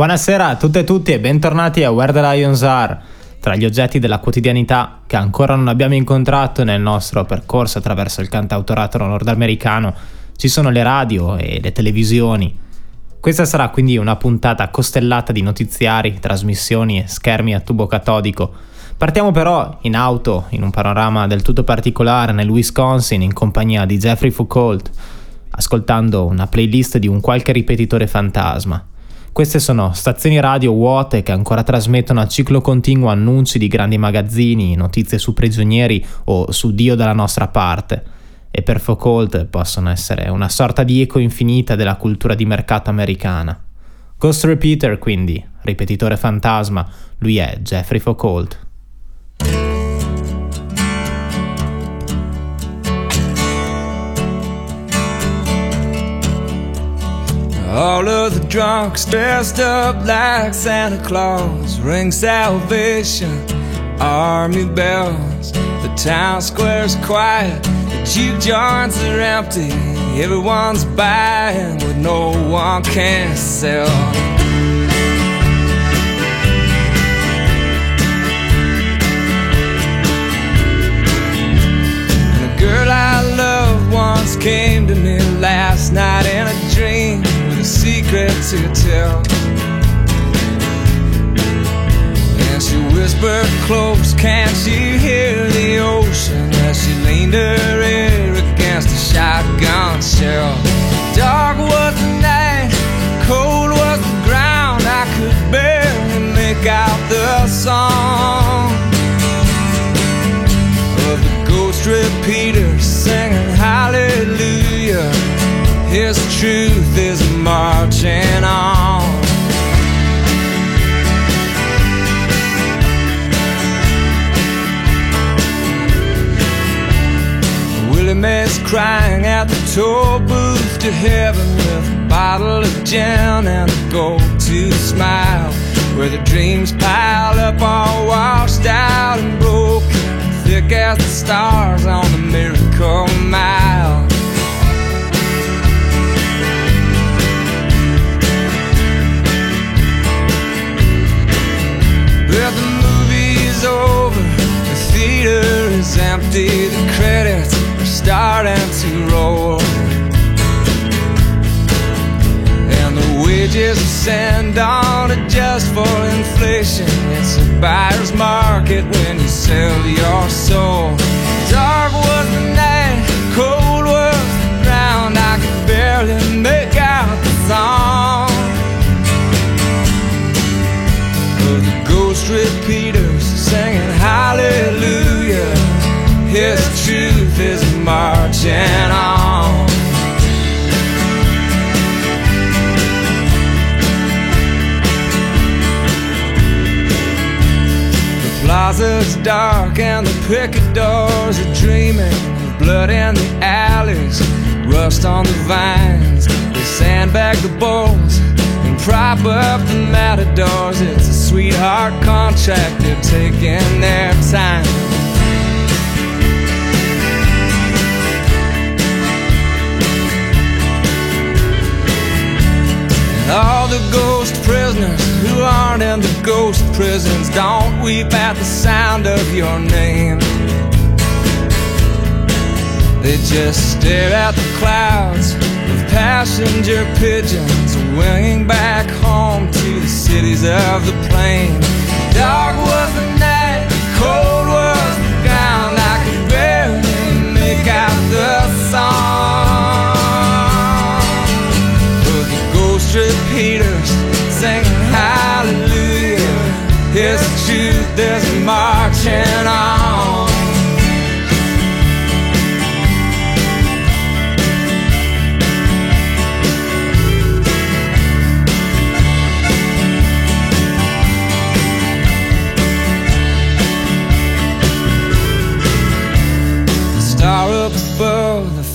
Buonasera a tutte e tutti e bentornati a Where the Lions Are. Tra gli oggetti della quotidianità che ancora non abbiamo incontrato nel nostro percorso attraverso il cantautorato nordamericano ci sono le radio e le televisioni. Questa sarà quindi una puntata costellata di notiziari, trasmissioni e schermi a tubo catodico. Partiamo però in auto, in un panorama del tutto particolare nel Wisconsin in compagnia di Jeffrey Foucault, ascoltando una playlist di un qualche ripetitore fantasma. Queste sono stazioni radio vuote che ancora trasmettono a ciclo continuo annunci di grandi magazzini, notizie su prigionieri o su Dio dalla nostra parte. E per Foucault possono essere una sorta di eco infinita della cultura di mercato americana. Ghost Repeater, quindi, ripetitore fantasma, lui è Jeffrey Foucault. All of the drunks dressed up like Santa Claus ring salvation, army bells. The town square's quiet, the juke joints are empty. Everyone's buying what no one can sell. To tell. And she whispered close, can't you hear the ocean? As she leaned her ear against the shotgun shell. His truth is marching on. Willie Mae's crying at the toll booth to heaven with a bottle of gin and a gold to smile. Where the dreams pile up all washed out and broken, thick as the stars on the miracle mile. Theater is empty, the credits are starting to roll. And the wages send on adjust for inflation. It's a buyer's market when you sell your soul. Dark was the night, cold was the ground. I could barely make out the song of the ghost repeaters singing hallelujah. His truth is marching on. The plaza's dark and the picket doors are dreaming. Blood in the alleys, rust on the vines. They sandbag the and prop up the matadors. It's a sweetheart contract, they're taking their time. And all the ghost prisoners who aren't in the ghost prisons don't weep at the sound of your name. They just stare at the clouds of passenger pigeons winging back home to the cities of the plain. Dark was the night, cold was the ground. I could barely make out the song of the ghost repeaters singing hallelujah. His truth is marching on.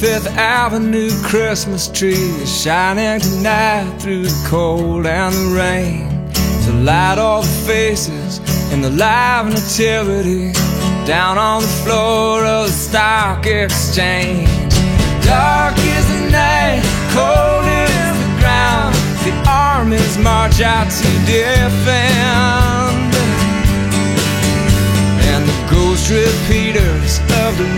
Fifth Avenue Christmas tree is shining tonight through the cold and the rain to light all the faces in the live nativity down on the floor of the stock exchange. Dark is the night, cold is the ground. The armies march out to defend. And the ghost repeaters of the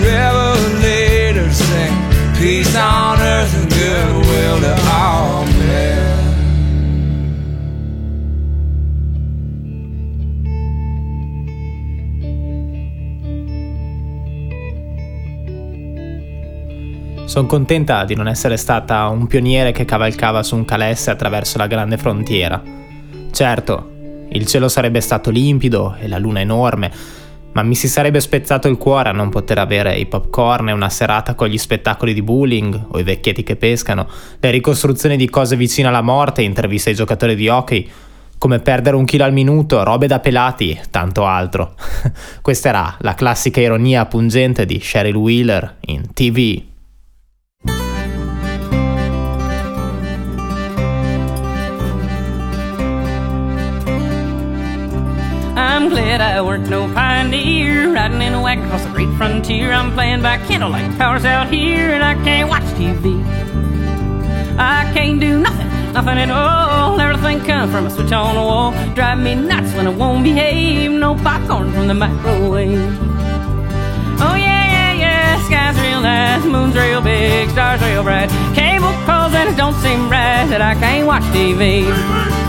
Sono contenta di non essere stata un pioniere che cavalcava su un calesse attraverso la grande frontiera. Certo, il cielo sarebbe stato limpido e la luna enorme, ma mi si sarebbe spezzato il cuore a non poter avere i popcorn e una serata con gli spettacoli di bowling o i vecchietti che pescano, le ricostruzioni di cose vicine alla morte, interviste ai giocatori di hockey, come perdere un chilo al minuto, robe da pelati, tanto altro. Questa era la classica ironia pungente di Cheryl Wheeler in TV. I'm glad I weren't no pioneer riding in a wagon across the great frontier. I'm playing by candlelight powers out here, and I can't watch TV. I can't do nothing, nothing at all. Everything comes from a switch on the wall. Drive me nuts when I won't behave. No popcorn from the microwave. Oh yeah, yeah, yeah. Sky's real nice, moon's real big, stars real bright. Cable calls and it don't seem right that I can't watch TV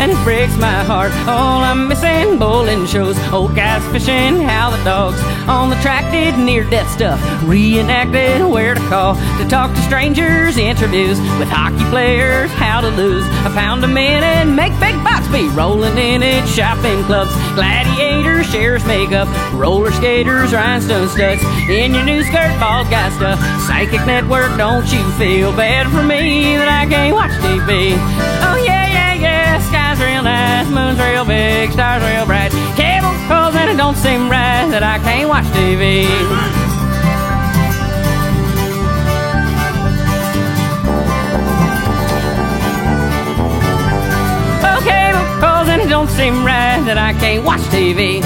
and it breaks my heart. All I'm missing bowling shows, old guys fishing, how the dogs on the track did near death stuff, reenacted where to call to talk to strangers, interviews with hockey players, how to lose a pound a minute, make big bucks, be rolling in it, shopping clubs, gladiators, Cher's makeup, roller skaters, rhinestone studs, in your new skirt, bald guy stuff, psychic network. Don't you feel bad for me that I can't watch TV? Stars real bright. Cable calls and it don't seem right that I can't watch TV. Oh, it don't seem right that I can't watch TV.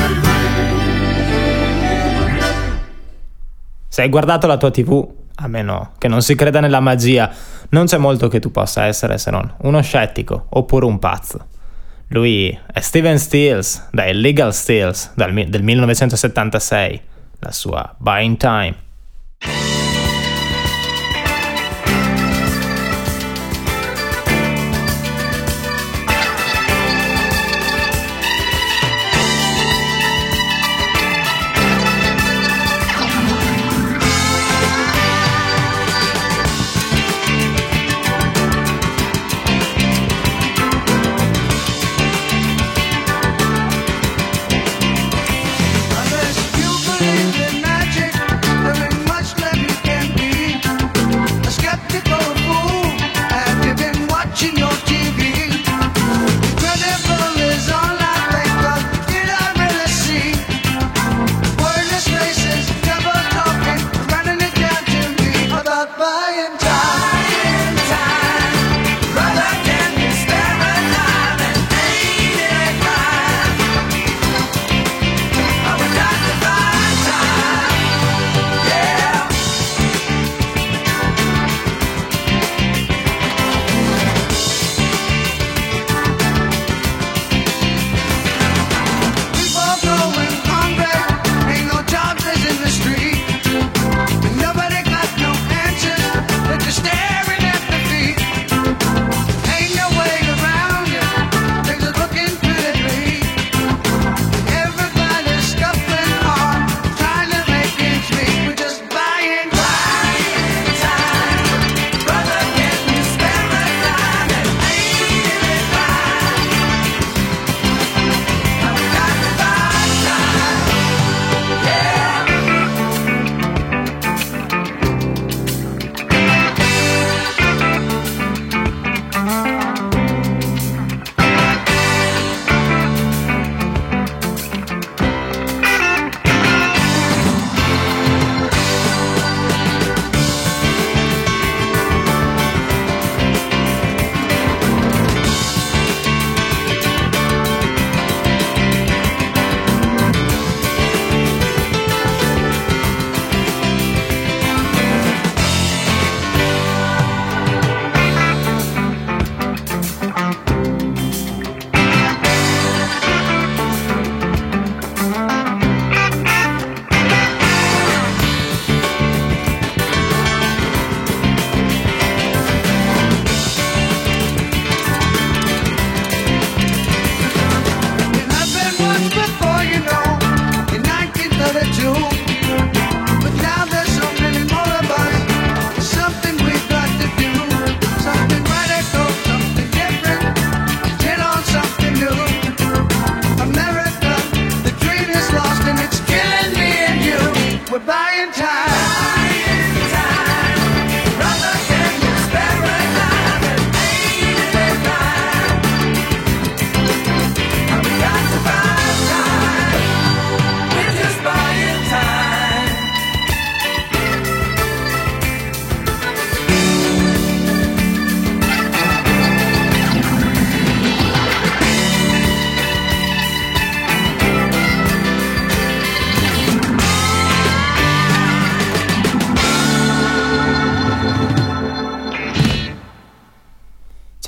Se hai guardato la tua TV, a meno che non si creda nella magia, non c'è molto che tu possa essere se non uno scettico oppure un pazzo. Lui è Steven Stills, da Illegal Stills, del 1976, la sua Buying Time.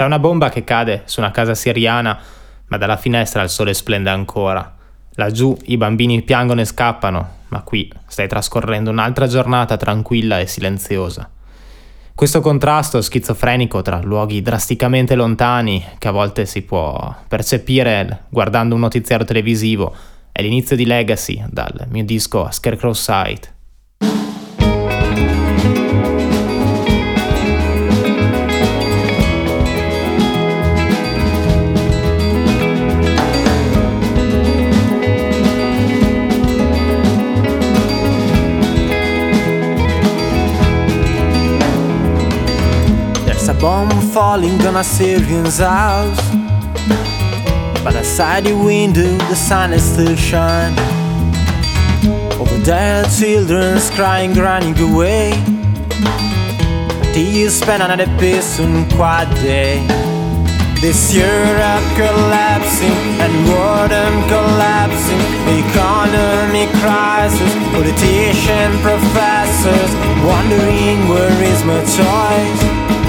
C'è una bomba che cade su una casa siriana, ma dalla finestra il sole splende ancora. Laggiù i bambini piangono e scappano, ma qui stai trascorrendo un'altra giornata tranquilla e silenziosa. Questo contrasto schizofrenico tra luoghi drasticamente lontani, che a volte si può percepire guardando un notiziario televisivo, è l'inizio di Legacy dal mio disco Scarecrow Sight. Bomb falling on a Syrian's house. But outside the window, the sun is still shining. Over there, children's crying, running away. Until you spend another on quad day. This Europe collapsing and warden collapsing, economic crisis, politician professors wondering where is my choice.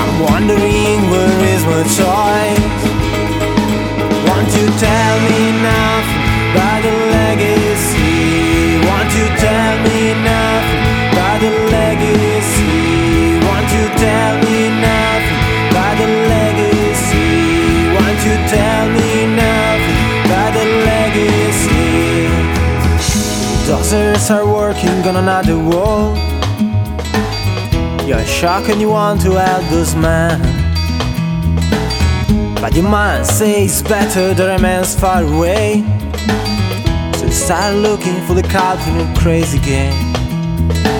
I'm wondering where is my choice. Want you tell me nothing about the legacy? Want you tell me nothing about the legacy? Want you tell me nothing about the legacy? Want you tell me nothing about the legacy? Doctors are working on another world. You're shocked and you want to help those men. But your mind says it's better that remains far away. So you start looking for the culprit in a crazy game.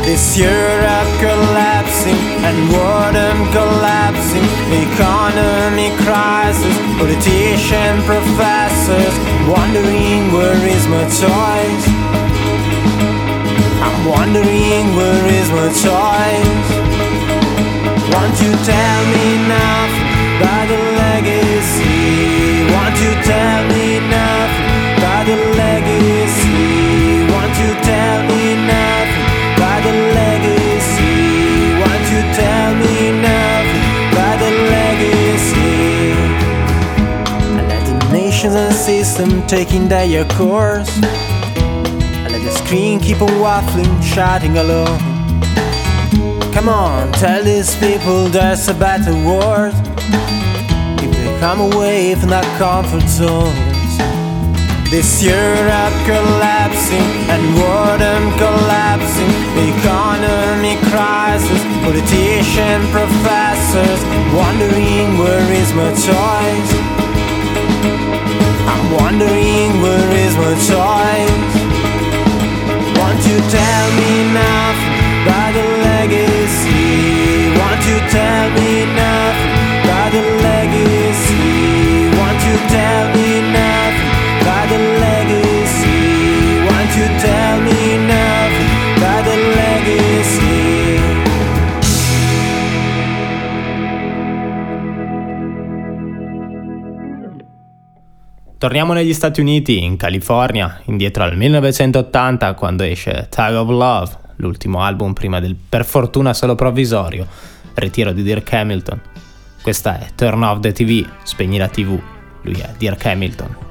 This Europe collapsing and warden collapsing, economy crisis, politician professors wondering where is my choice. I'm wondering where is my choice. Won't you tell me nothing about the legacy? Won't you tell me nothing about the legacy? Won't you tell me nothing about the legacy? Won't you tell me nothing about the legacy? I let the nations and system taking their course. I let the screen keep on waffling, shouting alone. Come on, tell these people there's a better world. If they come away from that comfort zones. This Europe collapsing and warden collapsing, economy crisis, politician professors wondering where is my choice. I'm wondering where is my choice. Won't you tell me nothing Torniamo negli Stati Uniti, in California, indietro al 1980 quando esce Tag of Love, l'ultimo album prima del per fortuna solo provvisorio ritiro di Dirk Hamilton. Questa è Turn Off the TV, spegni la TV. Lui è Dirk Hamilton.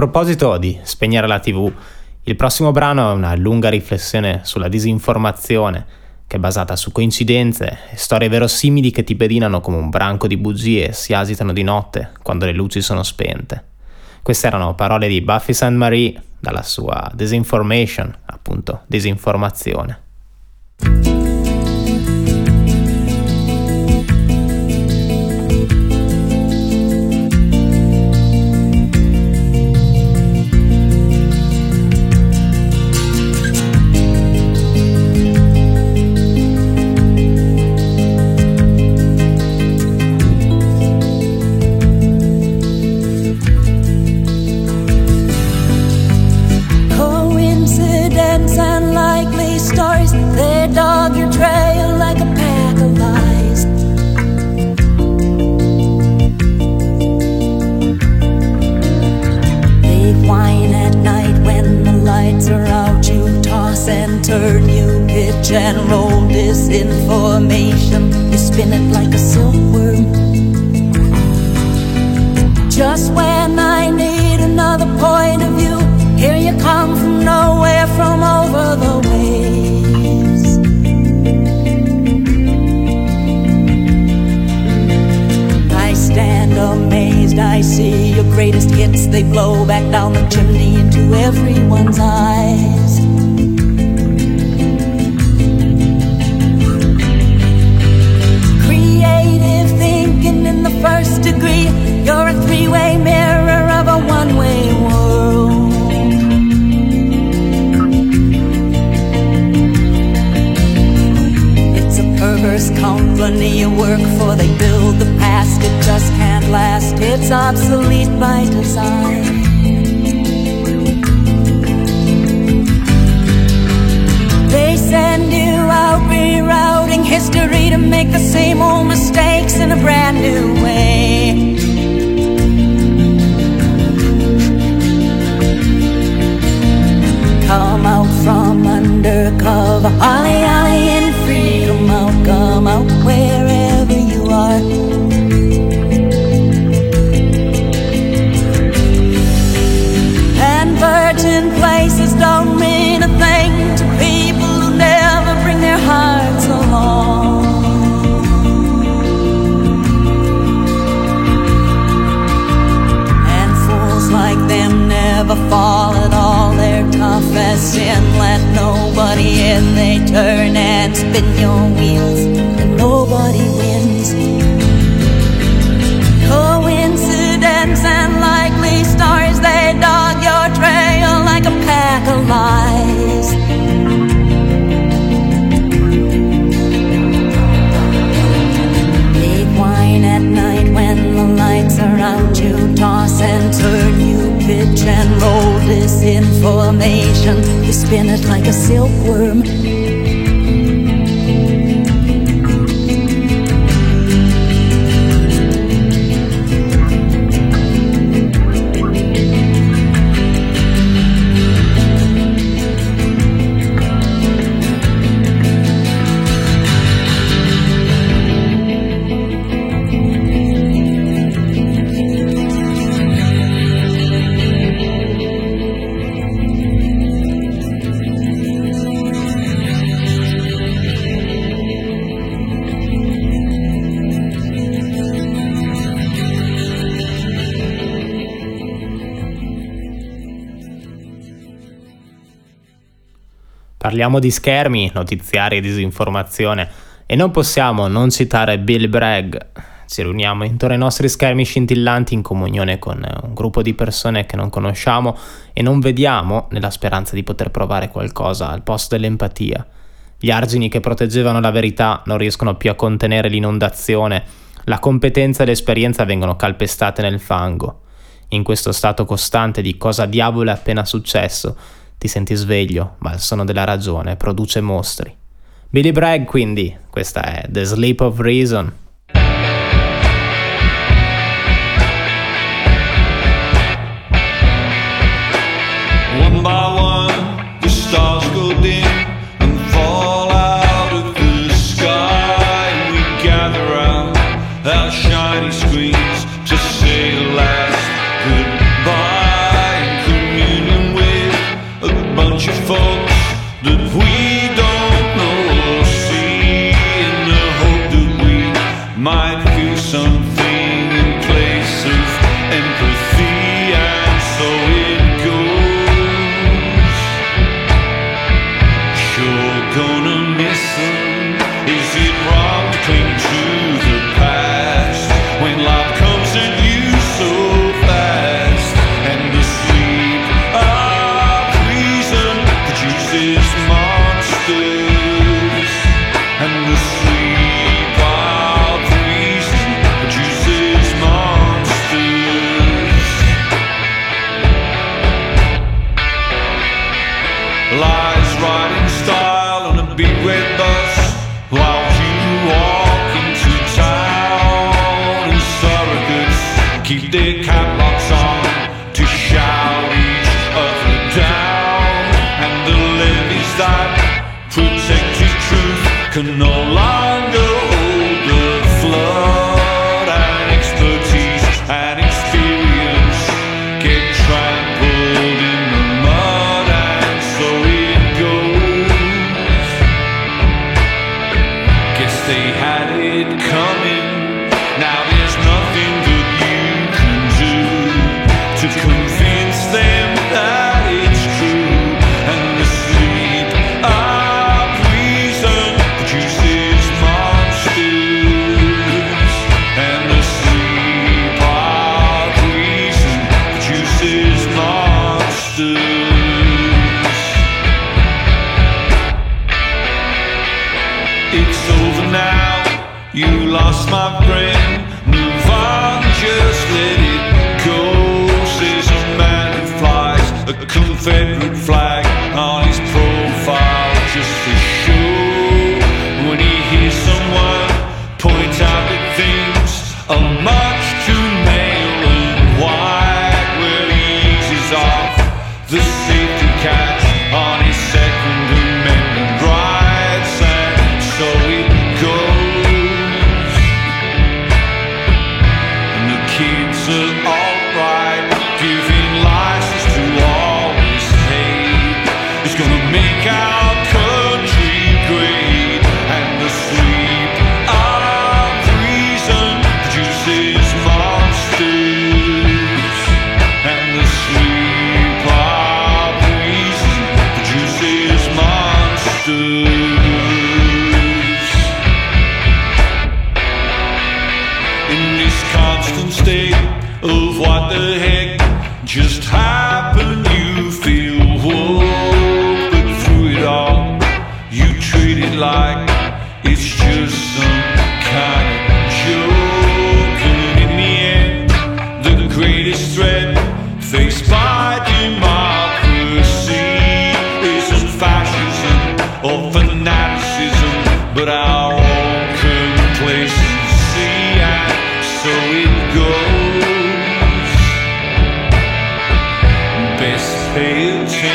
Proposito di spegnere la TV, il prossimo brano è una lunga riflessione sulla disinformazione, che è basata su coincidenze e storie verosimili che ti pedinano come un branco di bugie e si agitano di notte quando le luci sono spente. Queste erano parole di Buffy St. Marie dalla sua Disinformation, appunto, disinformazione. Roll disinformation. You spin it like a silkworm. Just when I need another point of view, here you come from nowhere, from over the waves. I stand amazed, I see your greatest hits, they blow back down the chimney into everyone's eyes. Company you work for. They build the past, it just can't last. It's obsolete by design. They send you out rerouting history to make the same old mistakes in a brand new way. Come out from undercover, ollie they turn and spin your wheels. parliamo di schermi, notiziari e disinformazione e non possiamo non citare Bill Bragg. Ci riuniamo intorno ai nostri schermi scintillanti in comunione con eh, un gruppo di persone che non conosciamo e non vediamo nella speranza di poter provare qualcosa al posto dell'empatia. Gli argini che proteggevano la verità non riescono più a contenere l'inondazione, la competenza e l'esperienza vengono calpestate nel fango. In questo stato costante di cosa diavolo è appena successo, ti senti sveglio, ma il sonno della ragione produce mostri. Billy Bragg quindi, questa è The Sleep of Reason.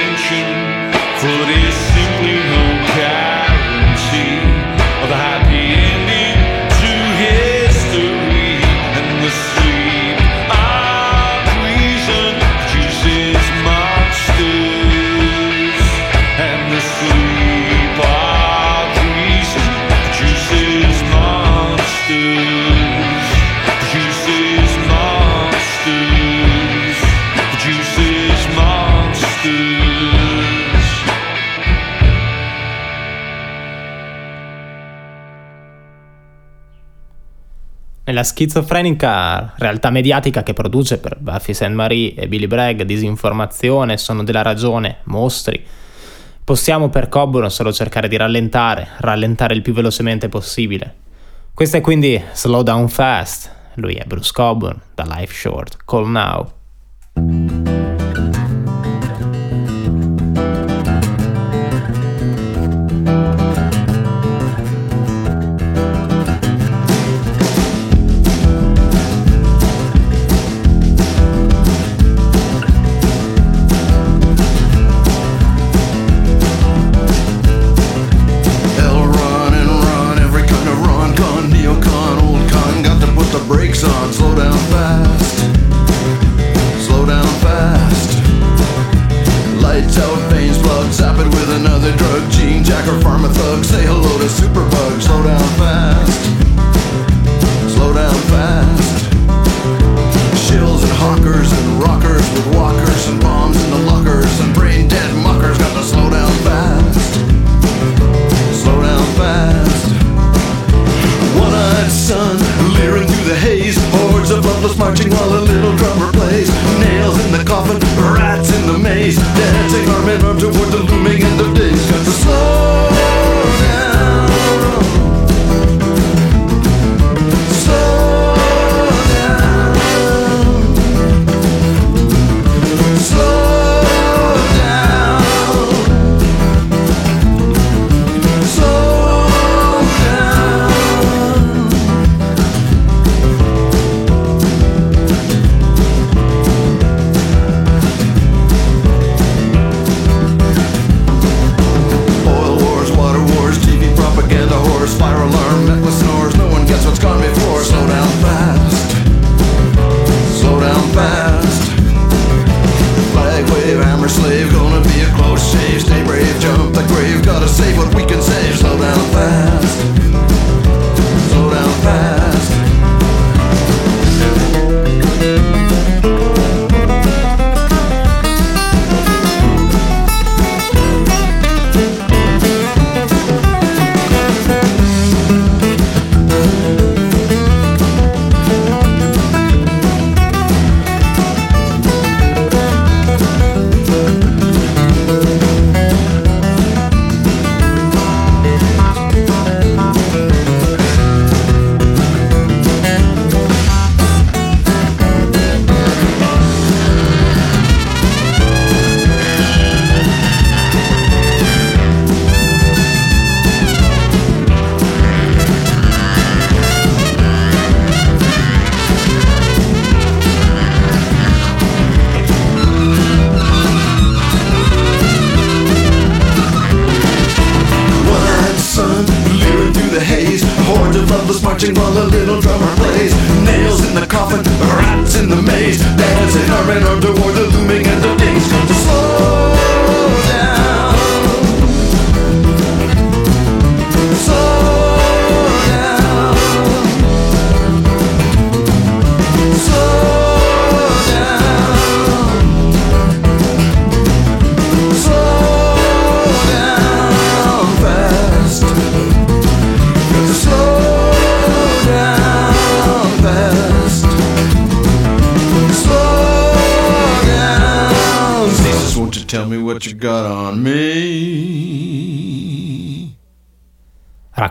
attention, for it is simply home. la schizofrenica realtà mediatica che produce per Buffy St. Marie e Billy Bragg disinformazione, sono della ragione, mostri. Possiamo per Coburn solo cercare di rallentare, rallentare il più velocemente possibile. Questa è quindi Slow Down Fast. Lui è Bruce Coburn, da Life Short, Call Now. of all marching while a little drummer plays. Nail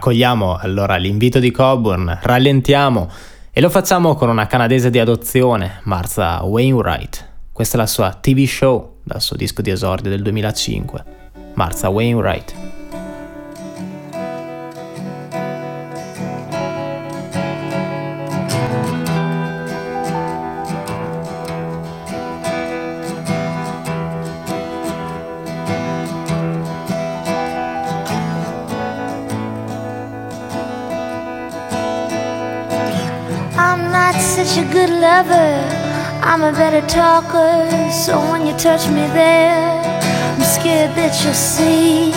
Accogliamo allora l'invito di Coburn, rallentiamo e lo facciamo con una canadese di adozione, Martha Wainwright. Questa è la sua TV show dal suo disco di esordio del 2005, Martha Wainwright. Talker, so when you touch me there, I'm scared that you'll see.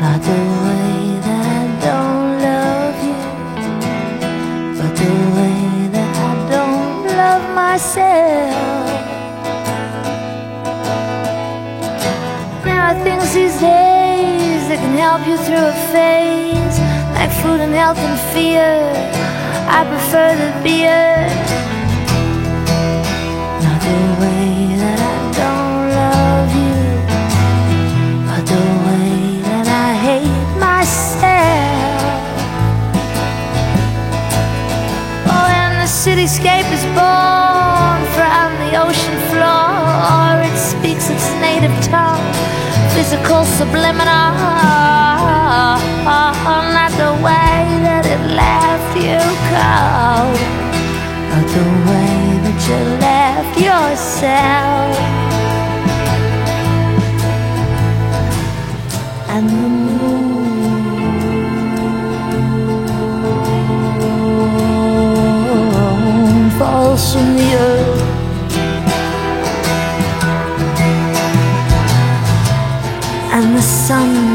Not the way that I don't love you, but the way that I don't love myself. There are things these days that can help you through a phase, like food and health and fear. I prefer the beer. The way that I don't love you, but the way that I hate myself. Oh, and the cityscape is born from the ocean floor. or It speaks its native tongue, physical subliminal. Not the way that it left you cold, the way that you left yourself. And the moon falls from the earth. and the sun.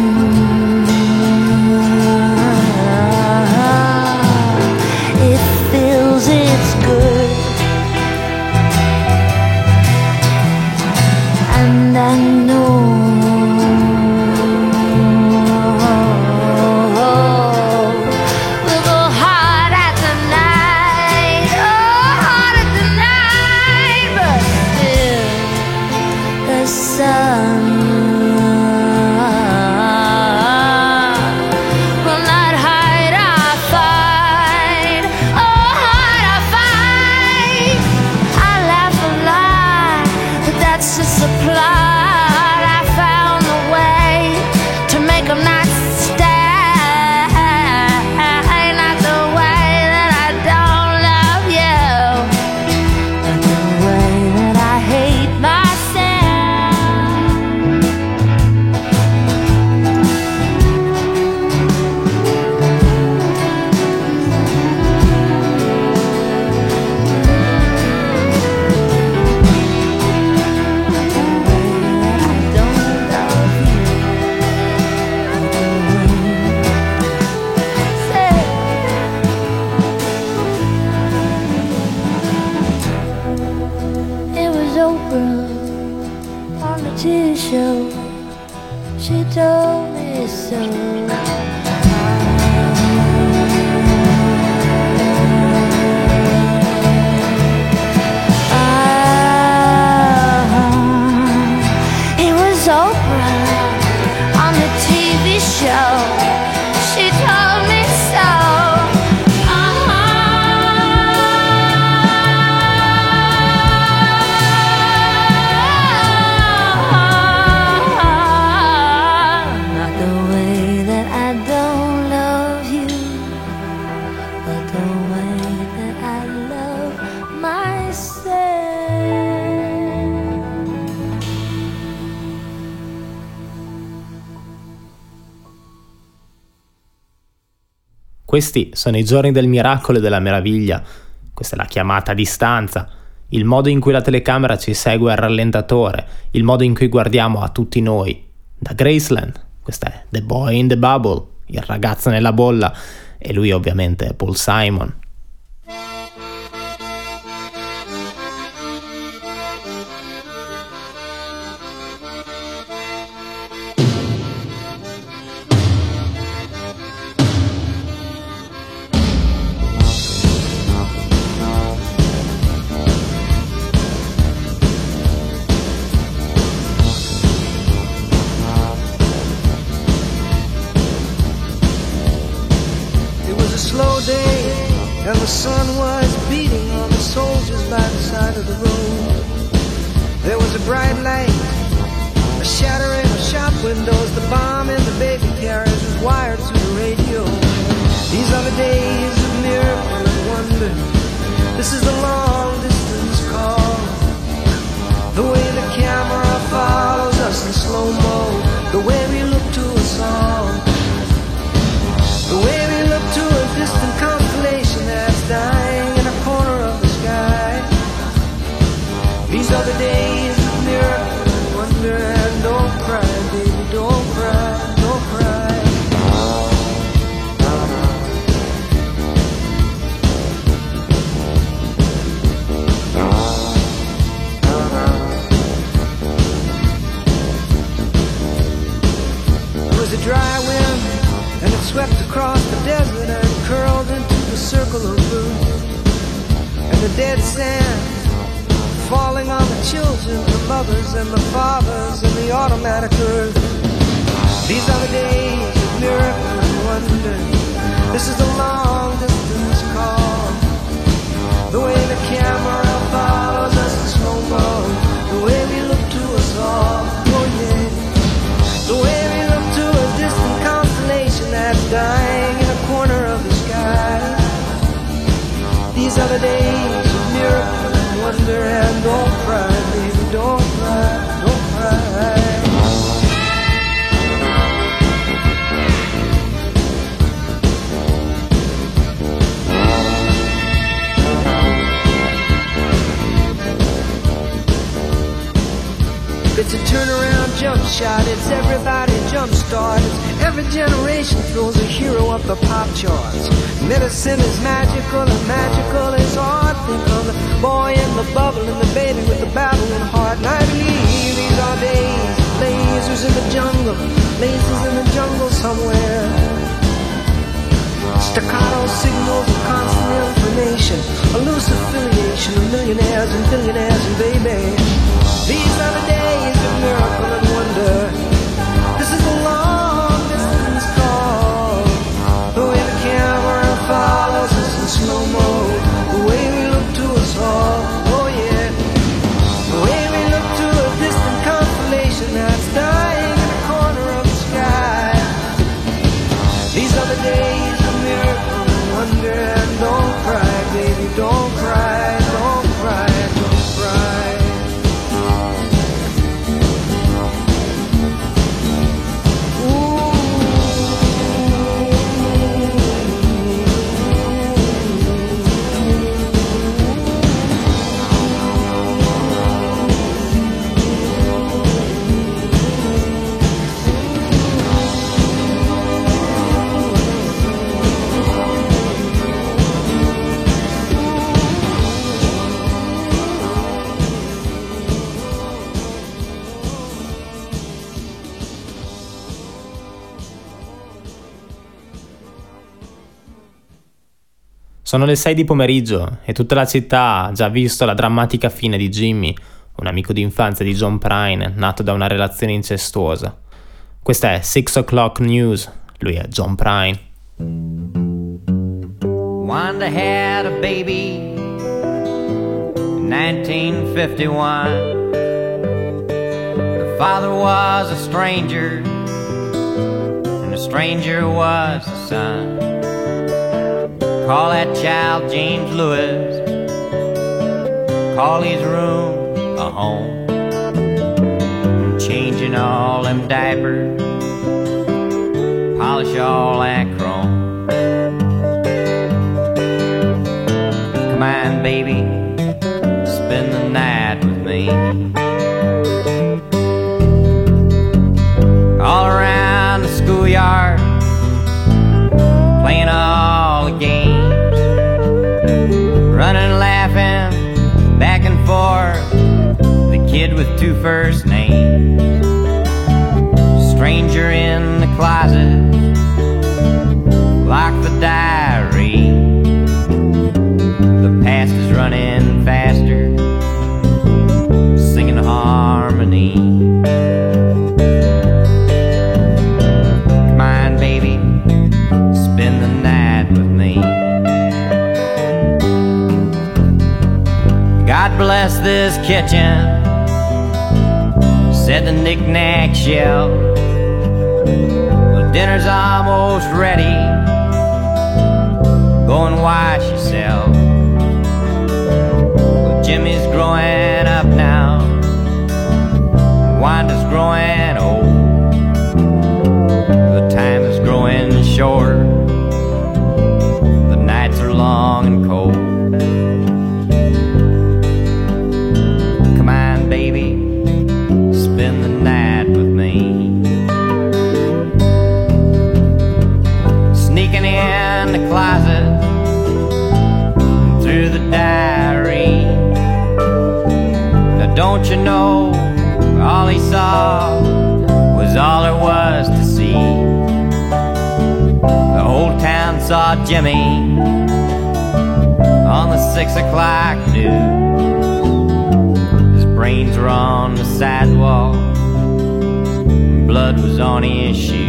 Questi sono i giorni del miracolo e della meraviglia. Questa è la chiamata a distanza, il modo in cui la telecamera ci segue al rallentatore, il modo in cui guardiamo a tutti noi. Da Graceland, questa è The Boy in the Bubble, il ragazzo nella bolla, e lui ovviamente è Paul Simon. The pop charts. Medicine is magical and magical is art. Think of the boy in the bubble and the baby with the babbling heart. And I believe these are days, lasers in the jungle, lasers in the jungle somewhere. Staccato signals of constant information, a loose affiliation of millionaires and billionaires and baby. These are the days of miracle Sono le 6 di pomeriggio e tutta la città ha già visto la drammatica fine di Jimmy, un amico d'infanzia di John Prine, nato da una relazione incestuosa. Questa è 6 O'Clock News, lui è John Prine. Wanda had a baby in 1951. The father was a stranger, and the stranger was the son. Call that child James Lewis. Call his room a home. Changing all them diapers, polish all that chrome. Come on, baby, spend the night with me. Two first names, stranger in the closet, lock the diary. The past is running faster, singing harmony. Come on, baby, spend the night with me. God bless this kitchen, the knick-knack shell. Well, dinner's almost ready. Go and wash yourself. Well, Jimmy's growing six o'clock news. His brains were on the sidewalk, blood was on his shoes.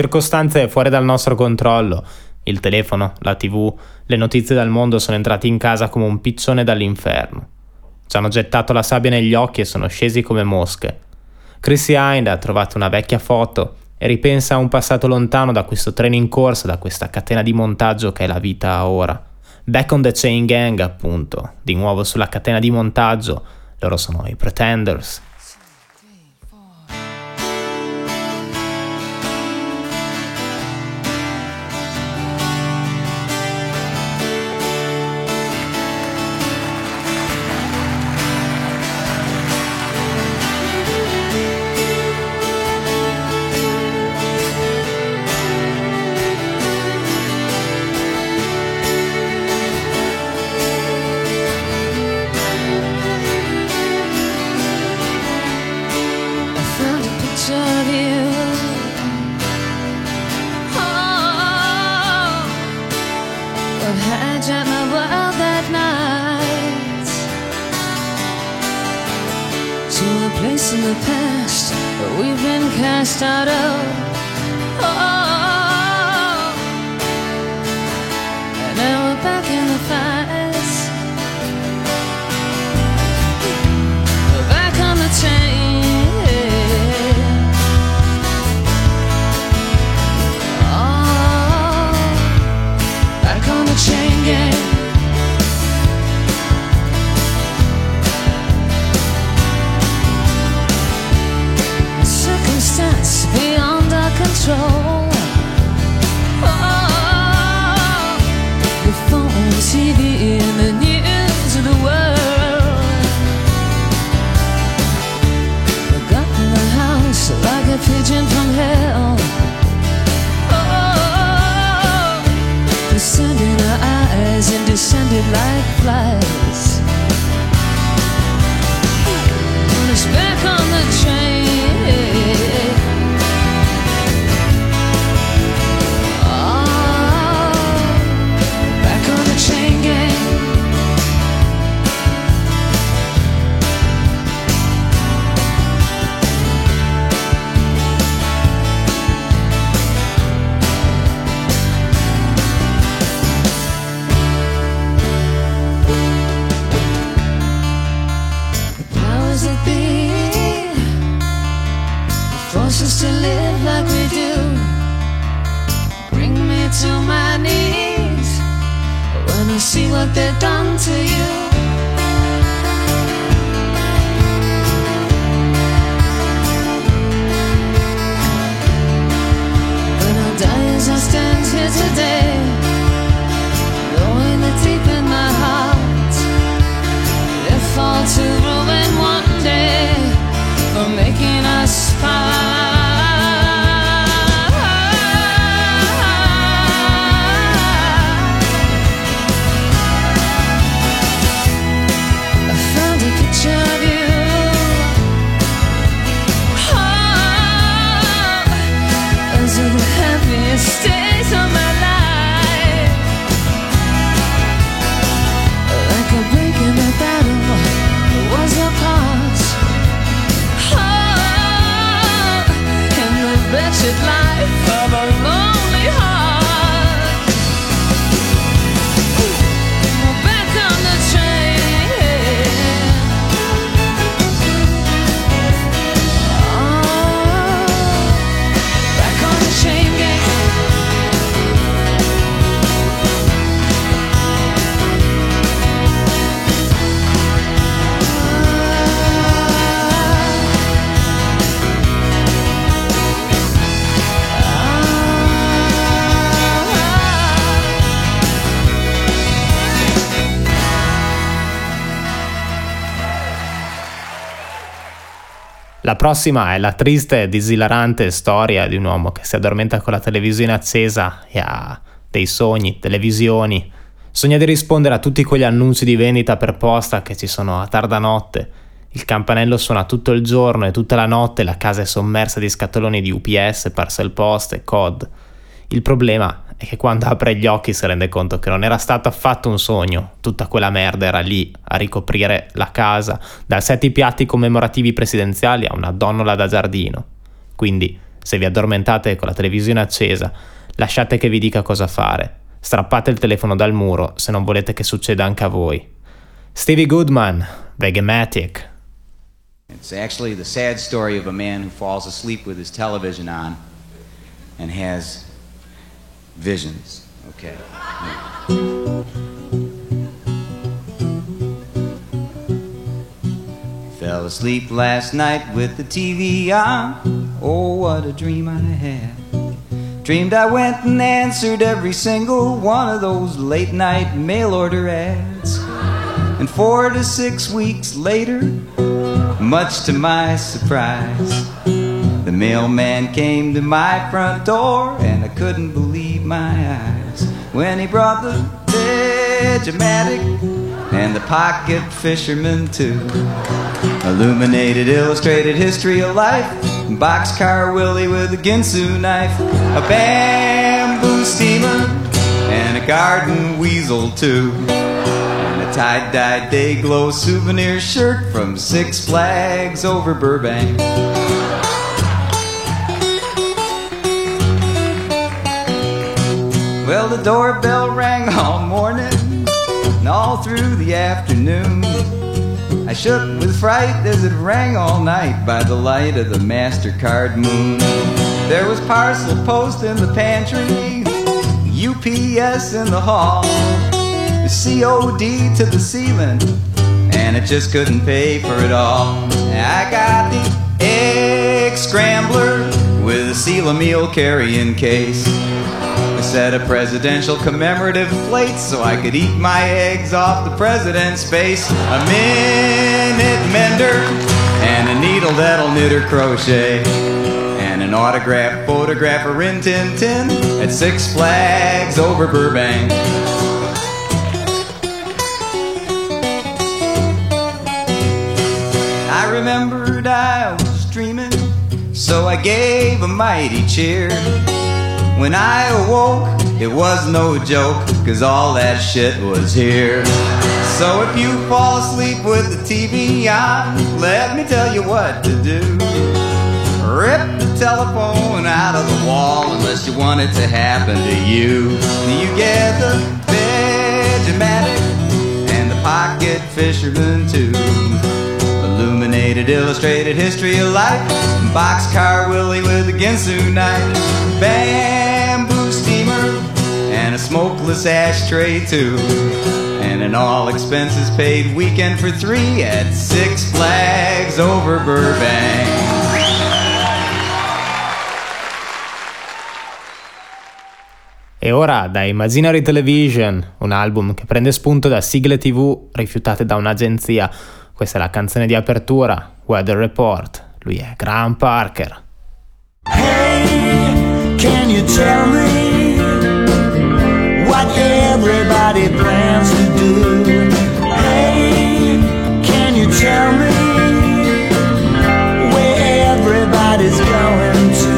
Circostanze fuori dal nostro controllo. Il telefono, la tv, le notizie dal mondo sono entrati in casa come un piccione dall'inferno. Ci hanno gettato la sabbia negli occhi e sono scesi come mosche. Chrissy Hind ha trovato una vecchia foto e ripensa a un passato lontano da questo treno in corsa, da questa catena di montaggio che è la vita ora. Back on the Chain Gang, appunto, di nuovo sulla catena di montaggio. Loro sono i Pretenders. La prossima è la triste ed esilarante storia di un uomo che si addormenta con la televisione accesa e ha dei sogni, delle visioni. Sogna di rispondere a tutti quegli annunci di vendita per posta che ci sono a tarda notte. Il campanello suona tutto il giorno e tutta la notte la casa è sommersa di scatoloni di UPS, parcel post e COD. Il problema è che quando apre gli occhi si rende conto che non era stato affatto un sogno, tutta quella merda era lì a ricoprire la casa, dal set i piatti commemorativi presidenziali a una donnola da giardino. Quindi, se vi addormentate con la televisione accesa, lasciate che vi dica cosa fare. Strappate il telefono dal muro se non volete che succeda anche a voi. Stevie Goodman, Vegematic. It's actually the sad story of a man who falls asleep with his television on and has visions. Okay. Hmm. Fell asleep last night with the TV on. Oh, what a dream I had. Dreamed I went and answered every single one of those late night mail order ads. And four to six weeks later, much to my surprise, the mailman came to my front door and I couldn't believe my eyes when he brought the Vegematic and the pocket fisherman too. Illuminated, illustrated history of life. Boxcar Willie with a Ginsu knife, a bamboo steamer, and a garden weasel too. And a tie-dye day glow souvenir shirt from Six Flags over Burbank. Well, the doorbell rang all morning and all through the afternoon. I shook with fright as it rang all night by the light of the MasterCard moon. There was parcel post in the pantry, UPS in the hall, COD to the ceiling, and it just couldn't pay for it all. I got the egg scrambler with a seal meal carrying case. Set of presidential commemorative plates so I could eat my eggs off the president's face. A minute mender and a needle that'll knit or crochet. And an autograph photograph of Rin Tin Tin at Six Flags over Burbank. I remembered I was dreaming, so I gave a mighty cheer. When I awoke, it was no joke, cause all that shit was here. So if you fall asleep with the TV on, let me tell you what to do. Rip the telephone out of the wall unless you want it to happen to you. You get the Vegematic and the pocket fisherman too. Illuminated, illustrated history of life. Boxcar Willie with a Ginsu knife. Steamer and a smokeless ashtray too. And an all expenses paid weekend for three at Six Flags over Burbank. E ora da Imaginary Television, un album che prende spunto da sigle tv rifiutate da un'agenzia. Questa è la canzone di apertura, Weather Report. Lui è Graham Parker. Hey, can you tell me what everybody plans to do? Hey, can you tell me where everybody's going to?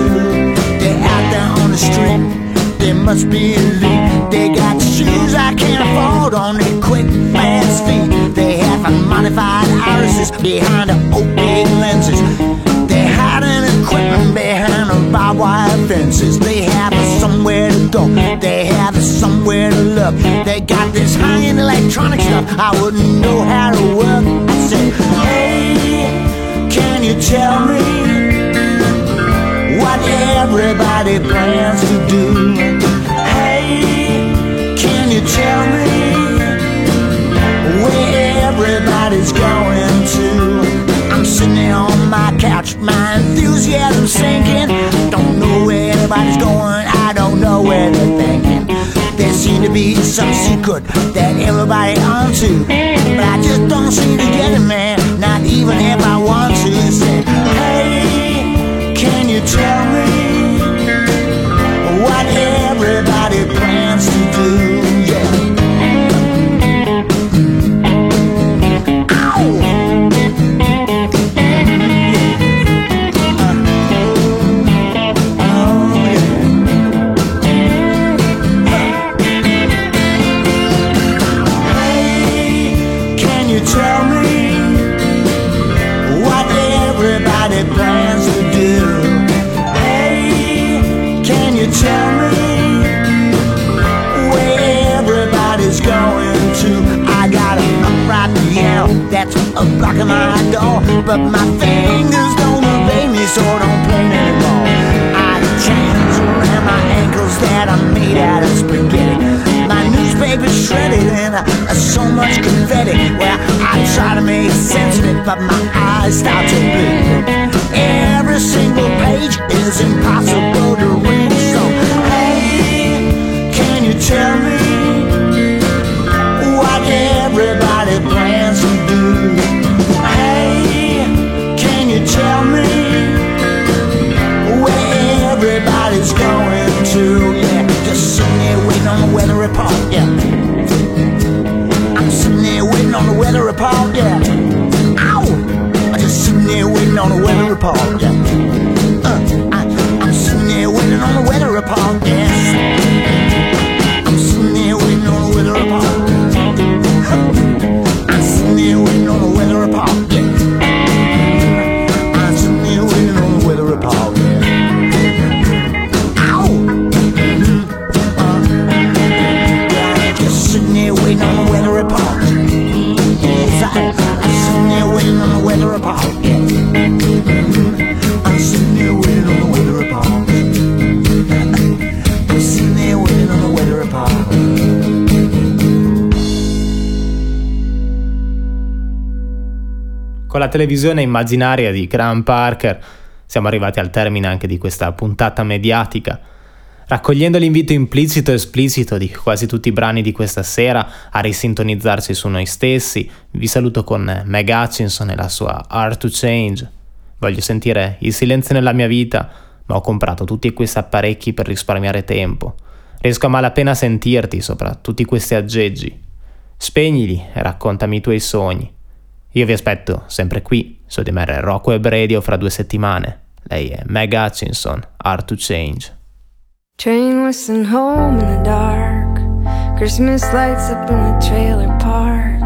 They're out there on the street, they must be elite. They got shoes I can't afford on their quick, fast feet. They have unmodified irises behind the opaque lenses. They hiding equipment behind the barbed wire fences. They have somewhere to go. They somewhere to look. They got this high-end electronic stuff. I wouldn't know how to work. I said, Hey, can you tell me what everybody plans to do? Hey, can you tell me where everybody's going to? I'm sitting there on my couch, my enthusiasm sinking. Don't know where everybody's going, be some secret that everybody onto, but I just don't seem to get it, man. Not even if I want But my fingers don't obey me, so don't play anymore. I chains around my ankles that are made out of spaghetti. My newspaper's shredded and uh, so much confetti. Well, I try to make sense of it, but my eyes start to bleed. Every single page is impossible to read. On the weather report. Yeah, I'm sitting there waiting on the weather report. Yeah, ow, I'm just sitting there waiting on the weather report. Yeah, uh, I, I'm sitting there waiting on the weather report. Yes, televisione immaginaria di Graham Parker siamo arrivati al termine anche di questa puntata mediatica. Raccogliendo l'invito implicito e esplicito di quasi tutti i brani di questa sera a risintonizzarsi su noi stessi, vi saluto con Meg Hutchinson e la sua Art to Change. Voglio sentire il silenzio nella mia vita, ma ho comprato tutti questi apparecchi per risparmiare tempo. Riesco a malapena a sentirti sopra tutti questi aggeggi. Spegnili e raccontami i tuoi sogni. Io vi aspetto sempre qui su DMR Rock Web Radio fra due settimane. Lei è Meg Hutchinson, Art to Change. Train whistling home in the dark. Christmas lights up in the trailer park.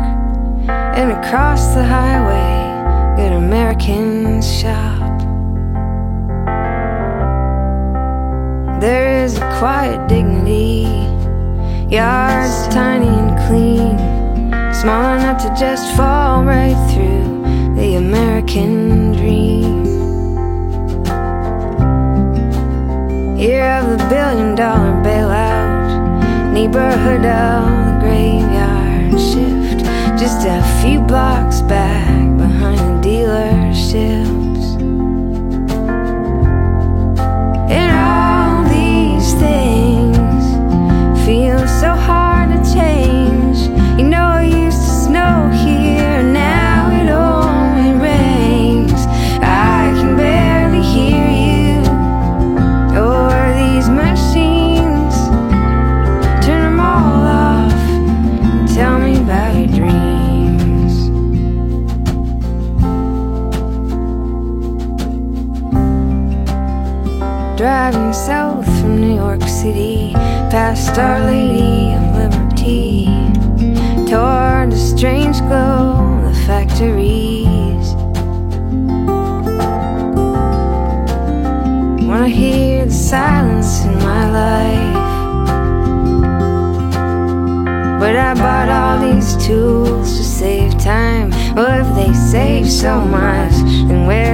And across the highway, good Americans shop. There is a quiet dignity. Yards tiny and clean. Small enough to just fall right through the American dream. Year of the billion dollar bailout. Neighborhood of the graveyard shift. Just a few blocks back behind the dealerships. Past Our Lady of Liberty, toward the strange glow of the factories. Wanna hear the silence in my life. But I bought all these tools to save time. Well, if they save so much, then where?